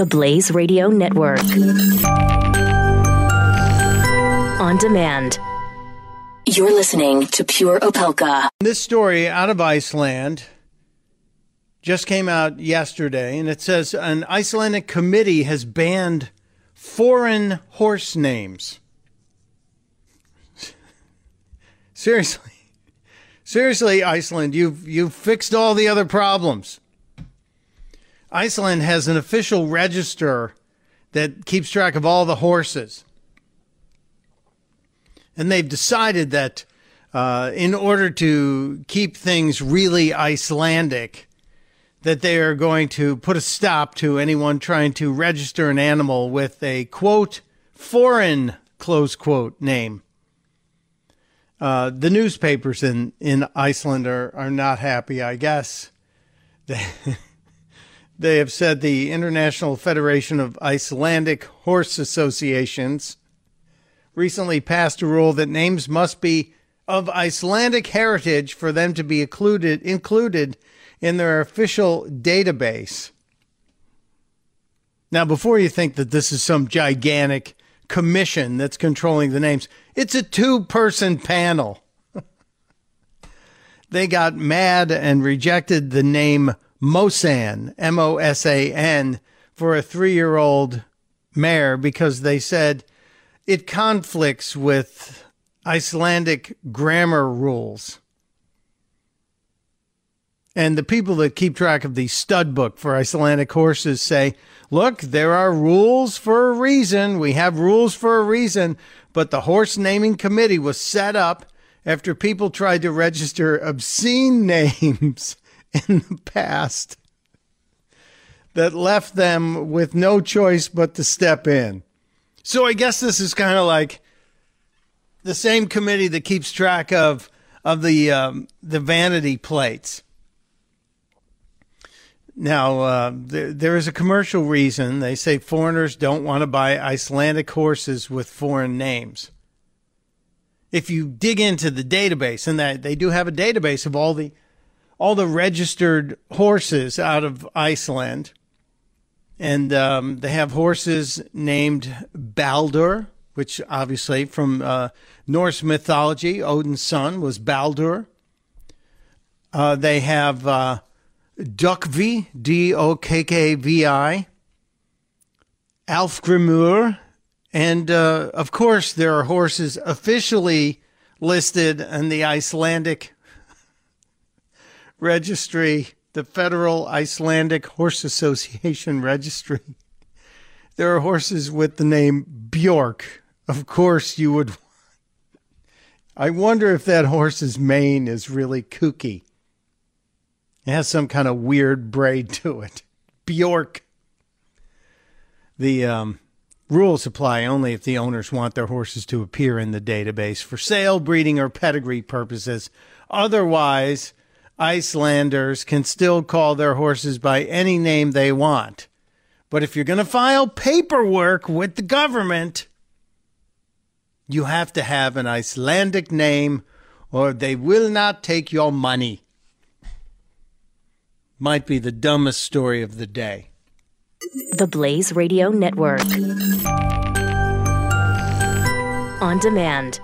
The Blaze Radio Network. On demand. You're listening to Pure Opelka. This story out of Iceland just came out yesterday, and it says an Icelandic committee has banned foreign horse names. Seriously. Seriously, Iceland, you've you've fixed all the other problems. Iceland has an official register that keeps track of all the horses. And they've decided that uh, in order to keep things really Icelandic, that they are going to put a stop to anyone trying to register an animal with a quote foreign close quote name. Uh, the newspapers in, in Iceland are, are not happy, I guess. They, have said the International Federation of Icelandic Horse Associations recently passed a rule that names must be of Icelandic heritage for them to be included, included in their official database. Now, before you think that this is some gigantic commission that's controlling the names, it's a two person panel. they got mad and rejected the name Mosan, M O S A N, for a three year old mare because they said it conflicts with Icelandic grammar rules. And the people that keep track of the stud book for Icelandic horses say, look, there are rules for a reason. We have rules for a reason. But the horse naming committee was set up after people tried to register obscene names in the past that left them with no choice but to step in. So I guess this is kind of like the same committee that keeps track of of the um, the vanity plates now, uh, there, there is a commercial reason. They say foreigners don't want to buy Icelandic horses with foreign names. If you dig into the database, and that they do have a database of all the all the registered horses out of Iceland, and um, they have horses named Baldur, which obviously from uh, Norse mythology, Odin's son was Baldur. Uh, they have uh, Dokkvi, D O K K V I, Alfgrimur, and uh, of course, there are horses officially listed in the Icelandic registry, the Federal Icelandic Horse Association registry. There are horses with the name Bjork. Of course, you would. I wonder if that horse's mane is really kooky. It has some kind of weird braid to it. Bjork. The um, rules apply only if the owners want their horses to appear in the database for sale, breeding, or pedigree purposes. Otherwise, Icelanders can still call their horses by any name they want. But if you're going to file paperwork with the government, you have to have an Icelandic name or they will not take your money might be the dumbest story of the day. The Blaze Radio Network. On demand.